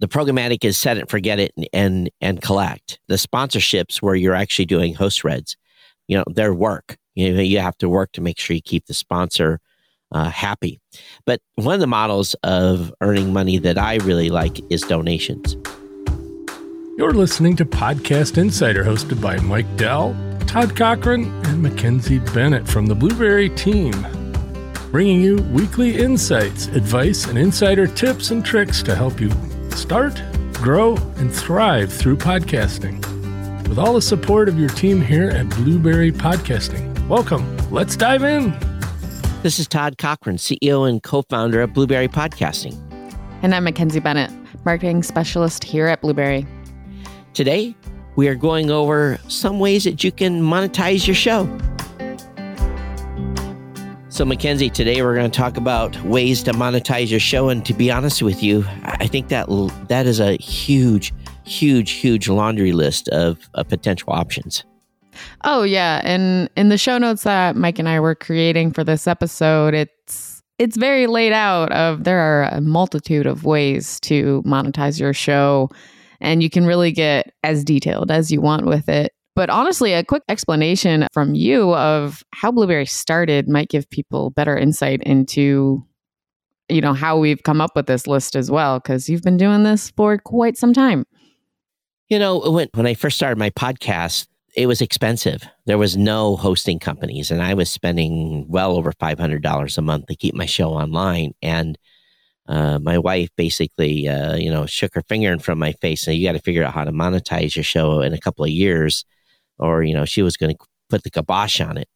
the programmatic is set it, forget it, and, and, and collect. The sponsorships where you're actually doing host reads, you know, their work. You know, you have to work to make sure you keep the sponsor uh, happy. But one of the models of earning money that I really like is donations. You're listening to Podcast Insider, hosted by Mike Dell, Todd Cochran, and Mackenzie Bennett from the Blubrry team, bringing you weekly insights, advice, and insider tips and tricks to help you start, grow, and thrive through podcasting. With all the support of your team here at Blubrry Podcasting. Welcome. Let's dive in. This is Todd Cochran, CEO and co founder of Blubrry Podcasting. And I'm Mackenzie Bennett, marketing specialist here at Blubrry. Today, we are going over some ways that you can monetize your show. So, Mackenzie, today we're going to talk about ways to monetize your show. And to be honest with you, I think that that is a huge, huge, huge laundry list of, of potential options. Oh yeah, and in the show notes that Mike and I were creating for this episode, it's it's very laid out of there are a multitude of ways to monetize your show and you can really get as detailed as you want with it. But honestly, a quick explanation from you of how Blubrry started might give people better insight into you know how we've come up with this list as well because you've been doing this for quite some time. You know, when when I first started my podcast, it was expensive. There was no hosting companies, and I was spending well over five hundred dollars a month to keep my show online. And uh, my wife basically, uh, you know, shook her finger in front of my face and you got to figure out how to monetize your show in a couple of years, or you know, she was going to put the kibosh on it.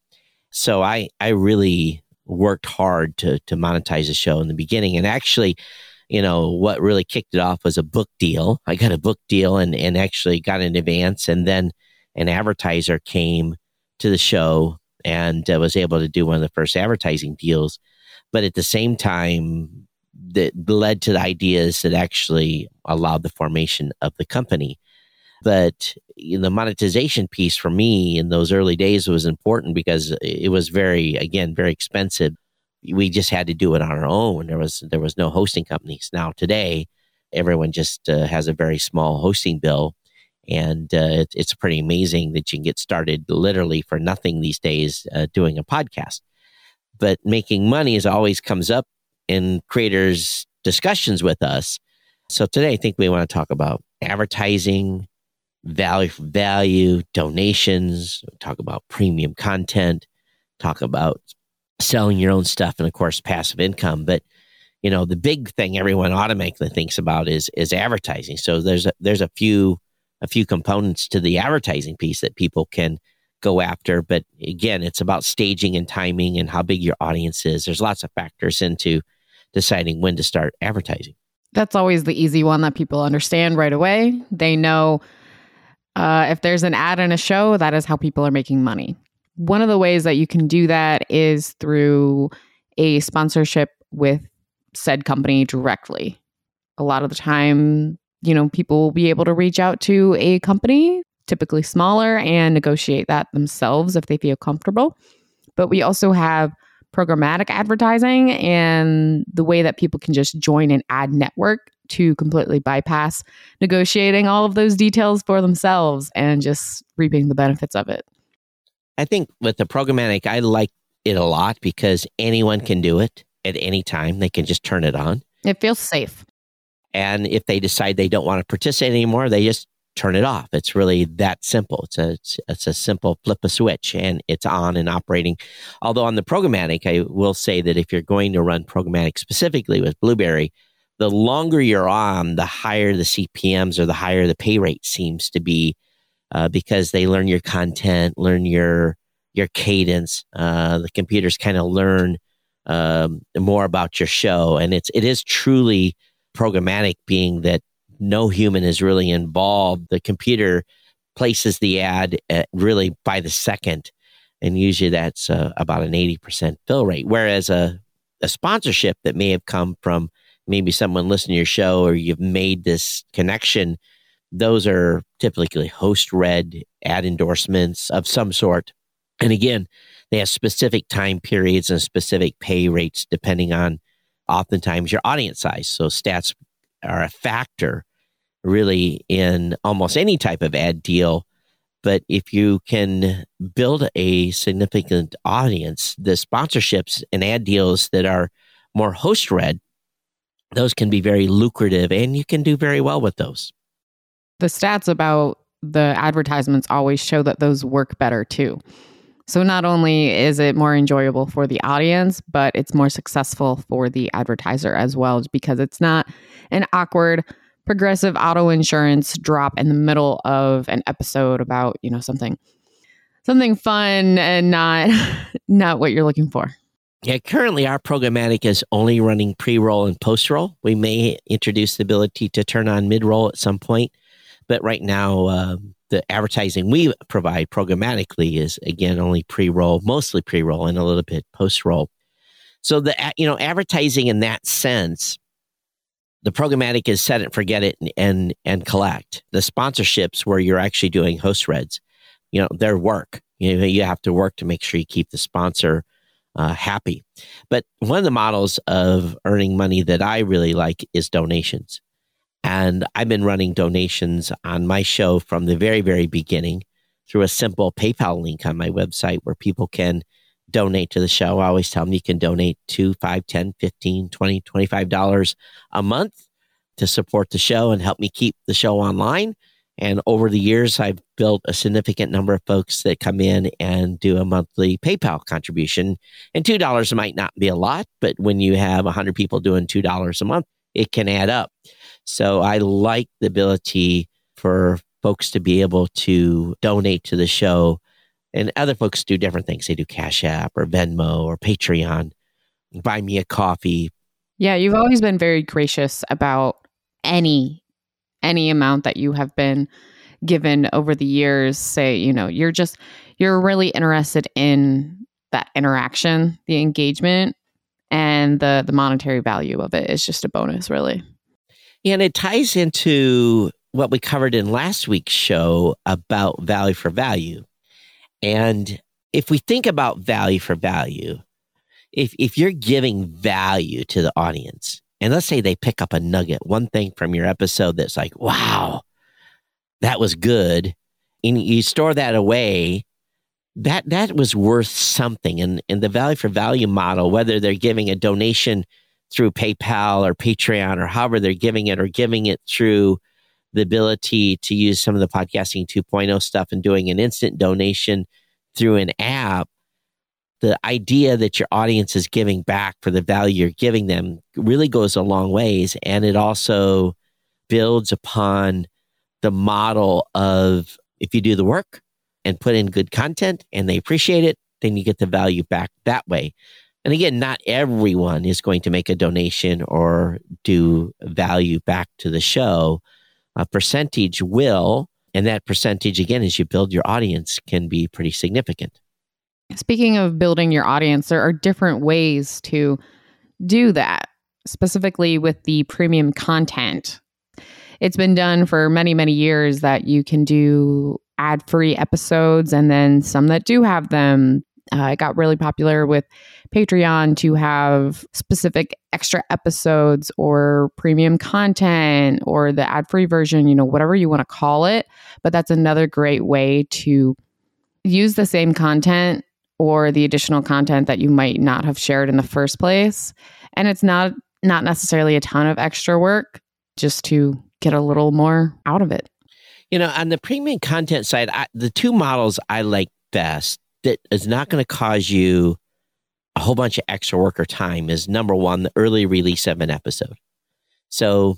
So I, I really worked hard to to monetize the show in the beginning, and actually, you know, what really kicked it off was a book deal. I got a book deal and and actually got an advance, and then an advertiser came to the show and uh, was able to do one of the first advertising deals. But at the same time, that led to the ideas that actually allowed the formation of the company. But you know, the monetization piece for me in those early days was important because it was very, again, very expensive. We just had to do it on our own. There was there was no hosting companies. Now today, everyone just uh, has a very small hosting bill, and uh, it, it's pretty amazing that you can get started literally for nothing these days uh, doing a podcast. But making money is always comes up in creators' discussions with us. So today, I think we want to talk about advertising, value for value, donations, talk about premium content, talk about selling your own stuff, and of course, passive income. But you know, the big thing everyone automatically thinks about is is advertising. So there's a, there's a few a few components to the advertising piece that people can go after. But again, it's about staging and timing and how big your audience is. There's lots of factors into deciding when to start advertising. That's always the easy one that people understand right away. They know uh, if there's an ad in a show, that is how people are making money. One of the ways that you can do that is through a sponsorship with said company directly. A lot of the time, you know, people will be able to reach out to a company, typically smaller, and negotiate that themselves if they feel comfortable. But we also have programmatic advertising and the way that people can just join an ad network to completely bypass negotiating all of those details for themselves and just reaping the benefits of it. I think with the programmatic, I like it a lot because anyone can do it at any time. They can just turn it on. It feels safe. And if they decide they don't want to participate anymore, they just turn it off. It's really that simple. It's a it's, it's, a simple flip a switch and it's on and operating. Although on the programmatic, I will say that if you're going to run programmatic specifically with Blubrry, the longer you're on, the higher the CPMS or the higher the pay rate seems to be, uh, because they learn your content, learn your your cadence. Uh, the computers kind of learn um, more about your show, and it's it is truly programmatic, being that no human is really involved. The computer places the ad really by the second, and usually that's uh, about an 80% fill rate. Whereas a, a sponsorship that may have come from maybe someone listening to your show or you've made this connection, those are typically host read ad endorsements of some sort. And again, they have specific time periods and specific pay rates depending on oftentimes your audience size. So stats are a factor really in almost any type of ad deal. But if you can build a significant audience, the sponsorships and ad deals that are more host read, those can be very lucrative and you can do very well with those. The stats about the advertisements always show that those work better too. So not only is it more enjoyable for the audience, but it's more successful for the advertiser as well because it's not an awkward progressive auto insurance drop in the middle of an episode about, you know, something something fun and not not what you're looking for. Yeah, currently our programmatic is only running pre-roll and post-roll. We may introduce the ability to turn on mid-roll at some point, but right now um, the advertising we provide programmatically is again only pre-roll, mostly pre-roll and a little bit post-roll. So the you know advertising in that sense, the programmatic is set it, forget it, and and, and collect. The sponsorships where you're actually doing host reads, you know, their work. You know, you have to work to make sure you keep the sponsor uh, happy. But one of the models of earning money that I really like is donations. And I've been running donations on my show from the very, very beginning through a simple PayPal link on my website where people can donate to the show. I always tell them you can donate two, five, 10, 15, 20, 25 dollars a month to support the show and help me keep the show online. And over the years, I've built a significant number of folks that come in and do a monthly PayPal contribution. And $2 might not be a lot, but when you have 100 people doing $2 a month, it can add up. So I like the ability for folks to be able to donate to the show. And other folks do different things. They do Cash App or Venmo or Patreon, buy me a coffee. Yeah, you've always been very gracious about any any amount that you have been given over the years. Say, you know, you're just you're really interested in that interaction, the engagement, and the the monetary value of it is just a bonus, really. And it ties into what we covered in last week's show about value for value. And if we think about value for value, if, if you're giving value to the audience, and let's say they pick up a nugget, one thing from your episode that's like, wow, that was good, and you store that away, that that was worth something. And, and the value for value model, whether they're giving a donation through PayPal or Patreon or however they're giving it or giving it through the ability to use some of the podcasting 2.0 stuff and doing an instant donation through an app the idea that your audience is giving back for the value you're giving them really goes a long ways and it also builds upon the model of if you do the work and put in good content and they appreciate it then you get the value back that way and again, not everyone is going to make a donation or do value back to the show. A percentage will, and that percentage, again, as you build your audience, can be pretty significant. Speaking of building your audience, there are different ways to do that, specifically with the premium content. It's been done for many, many years that you can do ad free episodes and then some that do have them uh, it got really popular with Patreon to have specific extra episodes or premium content or the ad free version, you know, whatever you want to call it. But that's another great way to use the same content or the additional content that you might not have shared in the first place. And it's not not necessarily a ton of extra work just to get a little more out of it. You know, on the premium content side, I, the two models I like best that is not going to cause you a whole bunch of extra work or time is number one, the early release of an episode. So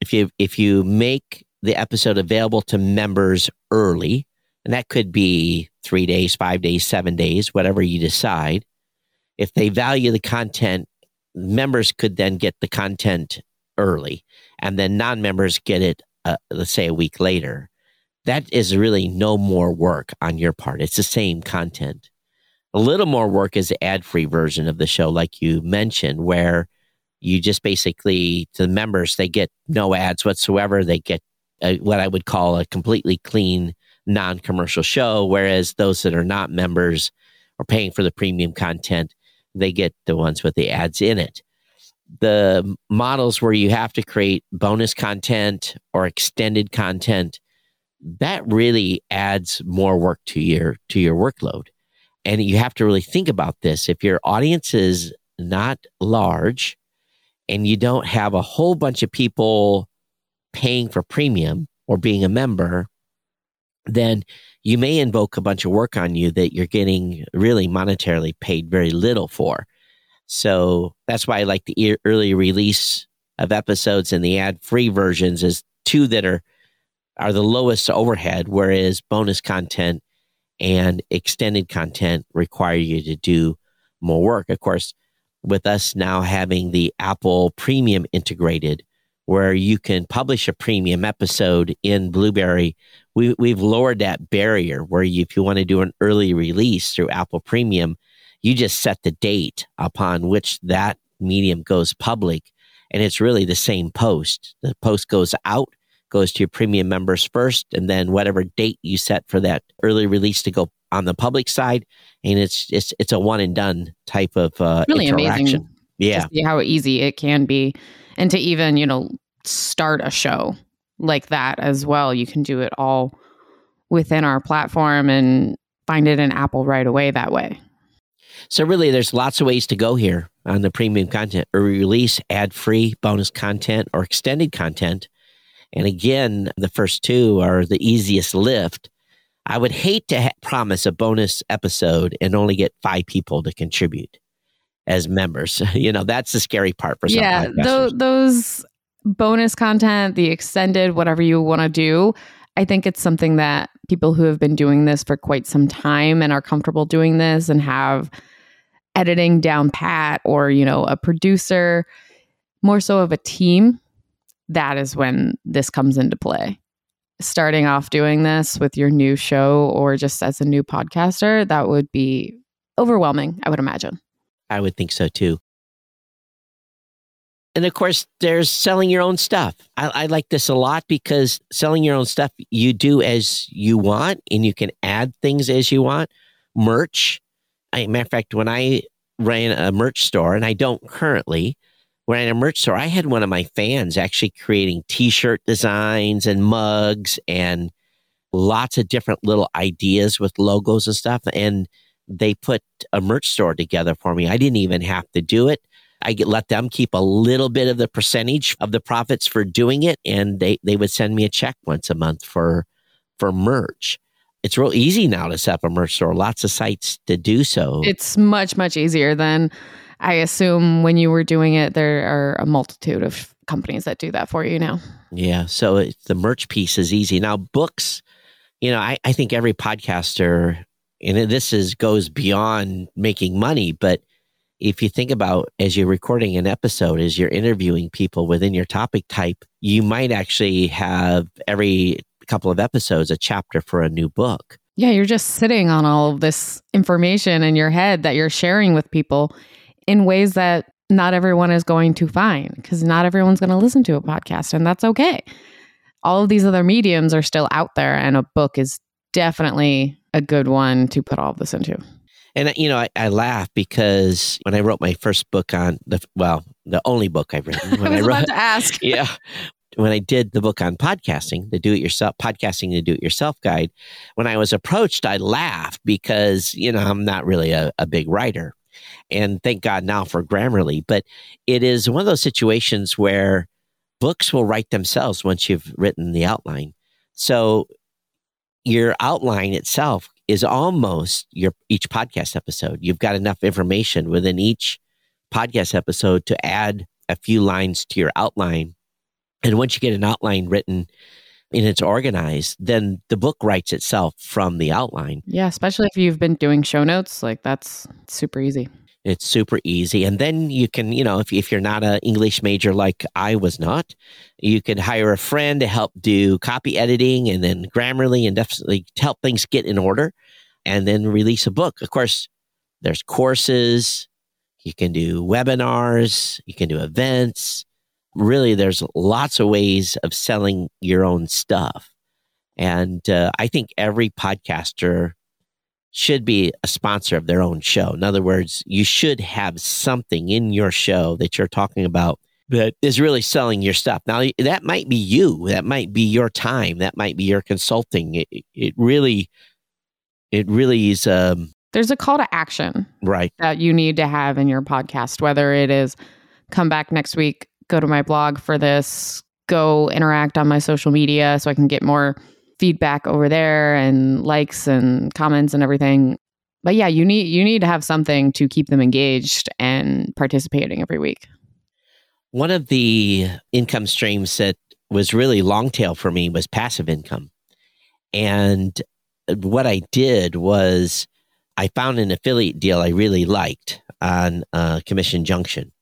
if you if you make the episode available to members early, and that could be three days, five days, seven days, whatever you decide. If they value the content, members could then get the content early, and then non-members get it, uh, let's say, a week later that is really no more work on your part. It's the same content. A little more work is the ad free version of the show, like you mentioned, where you just basically, to the members, they get no ads whatsoever. They get a, what I would call a completely clean, non commercial show. Whereas those that are not members or paying for the premium content, they get the ones with the ads in it. the models where you have to create bonus content or extended content, that really adds more work to your to your workload. And you have to really think about this. If your audience is not large and you don't have a whole bunch of people paying for premium or being a member, then you may invoke a bunch of work on you that you're getting really monetarily paid very little for. So that's why I like the early release of episodes and the ad free versions is two that are are the lowest overhead, whereas bonus content and extended content require you to do more work. Of course, with us now having the Apple Premium integrated, where you can publish a premium episode in Blubrry. we, we've lowered that barrier where you, if you want to do an early release through Apple Premium, you just set the date upon which that medium goes public. And it's really the same post. The post goes out, goes to your premium members first, and then whatever date you set for that early release to go on the public side. And it's it's it's a one and done type of uh, really interaction. amazing. Yeah. see how easy it can be. And to even, you know, start a show like that as well. You can do it all within our platform and find it in Apple right away that way. So really, there's lots of ways to go here on the premium content or release ad free bonus content or extended content. And again, the first two are the easiest lift. I would hate to ha- promise a bonus episode and only get five people to contribute as members. You know, that's the scary part for some yeah, tho- those bonus content, the extended, whatever you want to do. I think it's something that people who have been doing this for quite some time and are comfortable doing this and have editing down pat or, you know, a producer, more so of a team, that is when this comes into play. Starting off doing this with your new show or just as a new podcaster, that would be overwhelming, I would imagine. I would think so too. And of course, there's selling your own stuff. I, I, like this a lot because selling your own stuff, you do as you want and you can add things as you want. Merch. I, matter of fact, when I ran a merch store, and I don't currently, ran a merch store, I had one of my fans actually creating t shirt designs and mugs and lots of different little ideas with logos and stuff. And they put a merch store together for me. I didn't even have to do it. I get, let them keep a little bit of the percentage of the profits for doing it, and they they would send me a check once a month for for merch. It's real easy now to set up a merch store. Lots of sites to do so. It's much much easier than I assume when you were doing it. There are a multitude of companies that do that for you now. Yeah, so it, the merch piece is easy now. Books, you know, I, I think every podcaster, and this is goes beyond making money, but if you think about as you're recording an episode, as you're interviewing people within your topic type, you might actually have every couple of episodes a chapter for a new book. Yeah, you're just sitting on all of this information in your head that you're sharing with people in ways that not everyone is going to find because not everyone's going to listen to a podcast, and that's okay. All of these other mediums are still out there, and a book is definitely a good one to put all of this into. And you know, I, I laugh because when I wrote my first book on the well, the only book I've written. When I was wrote, about to ask. yeah, when I did the book on podcasting, the do it yourself podcasting, the do it yourself guide. When I was approached, I laughed because you know I'm not really a, a big writer, and thank God now for Grammarly. But it is one of those situations where books will write themselves once you've written the outline. So your outline itself is almost your each podcast episode. You've got enough information within each podcast episode to add a few lines to your outline. And once you get an outline written and it's organized, then the book writes itself from the outline. Yeah, especially if you've been doing show notes, like that's super easy. It's super easy. And then you can, you know, if, if you're not an English major like I was not, you could hire a friend to help do copy editing and then Grammarly and definitely help things get in order and then release a book. Of course, there's courses, you can do webinars, you can do events. Really, there's lots of ways of selling your own stuff. And uh, I think every podcaster should be a sponsor of their own show. In other words, you should have something in your show that you're talking about that is really selling your stuff. Now, that might be you, that might be your time, that might be your consulting. It, it really, it really is. Um, There's a call to action, right? That you need to have in your podcast, whether it is come back next week, go to my blog for this, go interact on my social media so I can get more feedback over there and likes and comments and everything. But yeah, you need you need to have something to keep them engaged and participating every week. One of the income streams that was really long tail for me was passive income. And what I did was I found an affiliate deal I really liked on uh, Commission Junction.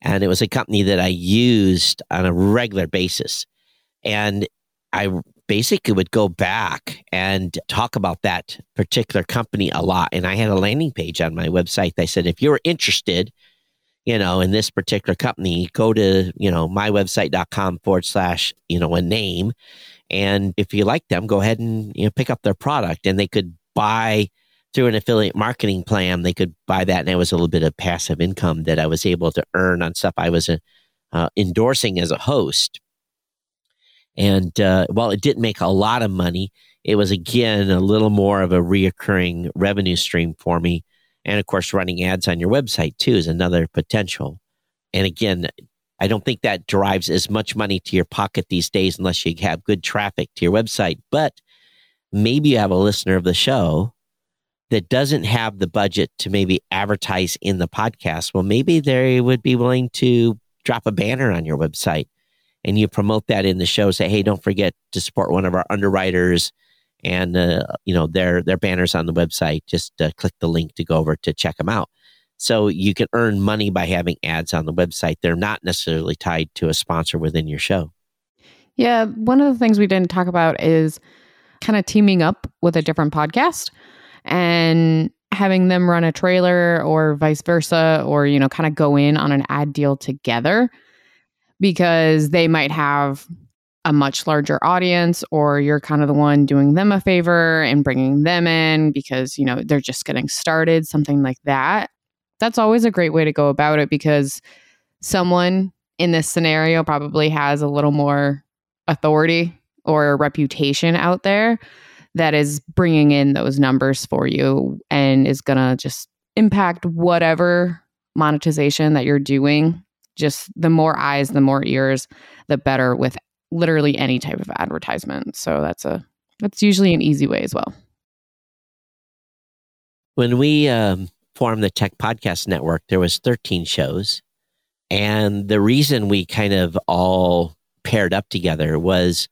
And it was a company that I used on a regular basis. And I basically would go back and talk about that particular company a lot. And I had a landing page on my website that said, if you're interested, you know, in this particular company, go to, you know, mywebsite.com forward slash, you know, a name. And if you like them, go ahead and, you know, pick up their product and they could buy through an affiliate marketing plan. They could buy that. And it was a little bit of passive income that I was able to earn on stuff I was uh, endorsing as a host. And uh, while it didn't make a lot of money, it was again a little more of a reoccurring revenue stream for me. And of course, running ads on your website too is another potential. And again, I don't think that drives as much money to your pocket these days unless you have good traffic to your website. But maybe you have a listener of the show that doesn't have the budget to maybe advertise in the podcast. Well, maybe they would be willing to drop a banner on your website and you promote that in the show. Say, hey, don't forget to support one of our underwriters, and uh, you know their their banners on the website. Just uh, click the link to go over to check them out. So you can earn money by having ads on the website. They're not necessarily tied to a sponsor within your show. Yeah, one of the things we didn't talk about is kind of teaming up with a different podcast and having them run a trailer or vice versa or you know kind of go in on an ad deal together because they might have a much larger audience or you're kind of the one doing them a favor and bringing them in because you know they're just getting started something like that. That's always a great way to go about it because someone in this scenario probably has a little more authority or reputation out there that is bringing in those numbers for you and is going to just impact whatever monetization that you're doing just the more eyes, the more ears, the better with literally any type of advertisement. So that's a that's usually an easy way as well. When we um, formed the Tech Podcast Network, there was 13 shows, and the reason we kind of all paired up together was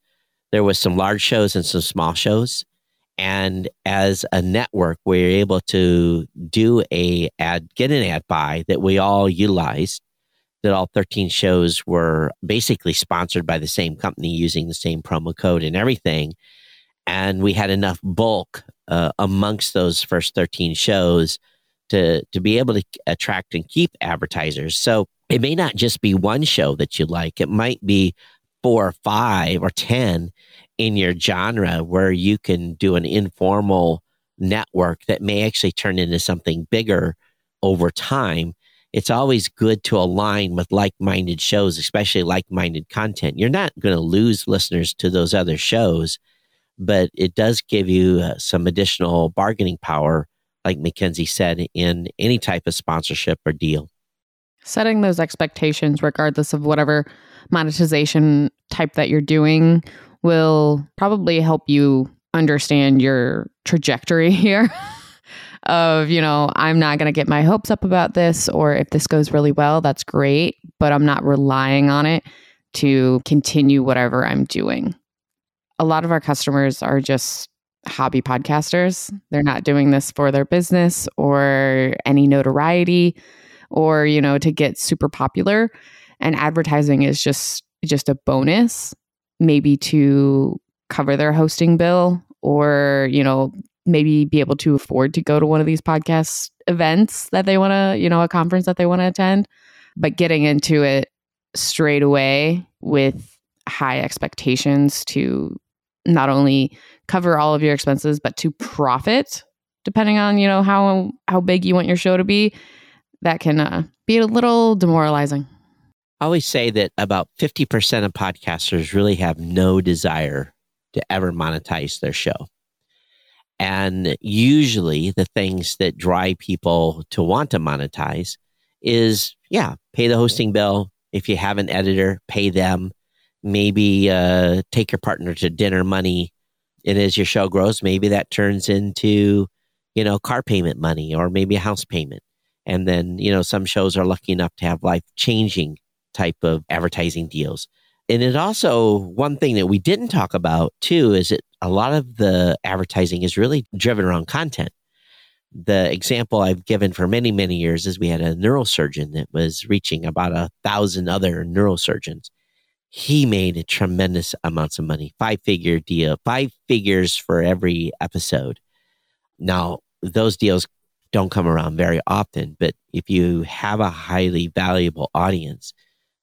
there was some large shows and some small shows and as a network we were able to do a ad get an ad buy that we all utilized that all 13 shows were basically sponsored by the same company using the same promo code and everything. And we had enough bulk uh, amongst those first 13 shows to, to be able to attract and keep advertisers. So it may not just be one show that you like, it might be four or five or 10 in your genre where you can do an informal network that may actually turn into something bigger over time it's always good to align with like minded shows, especially like minded content. You're not going to lose listeners to those other shows, but it does give you uh, some additional bargaining power, like Mackenzie said, in any type of sponsorship or deal. Setting those expectations, regardless of whatever monetization type that you're doing, will probably help you understand your trajectory here. Of, you know, I'm not going to get my hopes up about this, or if this goes really well, that's great, but I'm not relying on it to continue whatever I'm doing. A lot of our customers are just hobby podcasters. They're not doing this for their business or any notoriety or, you know, to get super popular. And advertising is just just a bonus, maybe to cover their hosting bill or, you know, maybe be able to afford to go to one of these podcast events that they want to, you know, a conference that they want to attend. But getting into it straight away with high expectations to not only cover all of your expenses, but to profit depending on, you know, how how big you want your show to be, that can uh, be a little demoralizing. I always say that about 50% of podcasters really have no desire to ever monetize their show. And usually the things that drive people to want to monetize is, yeah, pay the hosting bill. If you have an editor, pay them. Maybe uh, take your partner to dinner money. And as your show grows, maybe that turns into, you know, car payment money or maybe a house payment. And then, you know, some shows are lucky enough to have life changing type of advertising deals. And it also, one thing that we didn't talk about too is that a lot of the advertising is really driven around content. The example I've given for many, many years is we had a neurosurgeon that was reaching about a thousand other neurosurgeons. He made tremendous amounts of money, five figure deal, five figures for every episode. Now, those deals don't come around very often, but if you have a highly valuable audience,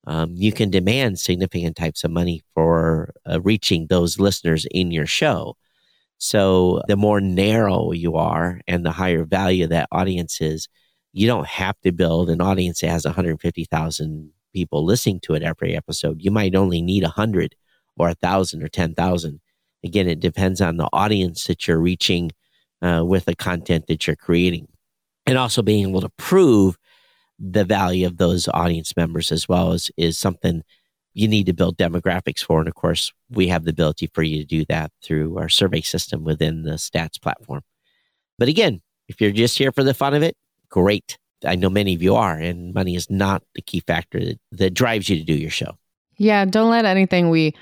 um, you can demand significant types of money for uh, reaching those listeners in your show. So the more narrow you are and the higher value that audience is, you don't have to build an audience that has 150,000 people listening to it every episode. You might only need 100 or 1,000 or 10,000. Again, it depends on the audience that you're reaching uh, with the content that you're creating. And also being able to prove the value of those audience members as well is, is something you need to build demographics for. And of course, we have the ability for you to do that through our survey system within the stats platform. But again, if you're just here for the fun of it, great. I know many of you are, and money is not the key factor that, that drives you to do your show. Yeah, don't let anything we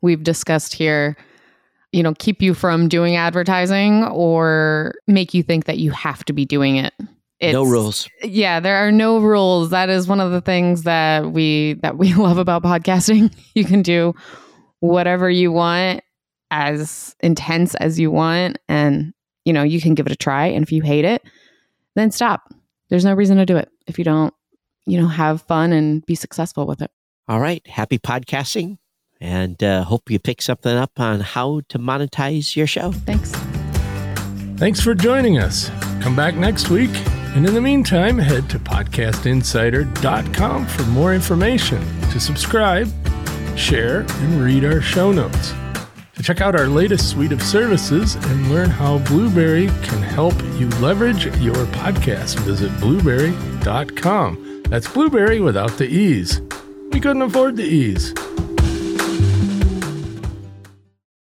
we've discussed here, you know, keep you from doing advertising or make you think that you have to be doing it. It's, no rules. Yeah, there are no rules. That is one of the things that we that we love about podcasting. You can do whatever you want as intense as you want and you know, you can give it a try and if you hate it, then stop. There's no reason to do it if you don't, you know, have fun and be successful with it. All right, happy podcasting and uh, hope you pick something up on how to monetize your show. Thanks. Thanks for joining us. Come back next week and in the meantime, head to podcastinsider.com for more information, to subscribe, share, and read our show notes. To check out our latest suite of services and learn how Blubrry can help you leverage your podcast, visit blubrry.com. That's Blueberry without the E's. We couldn't afford the E's.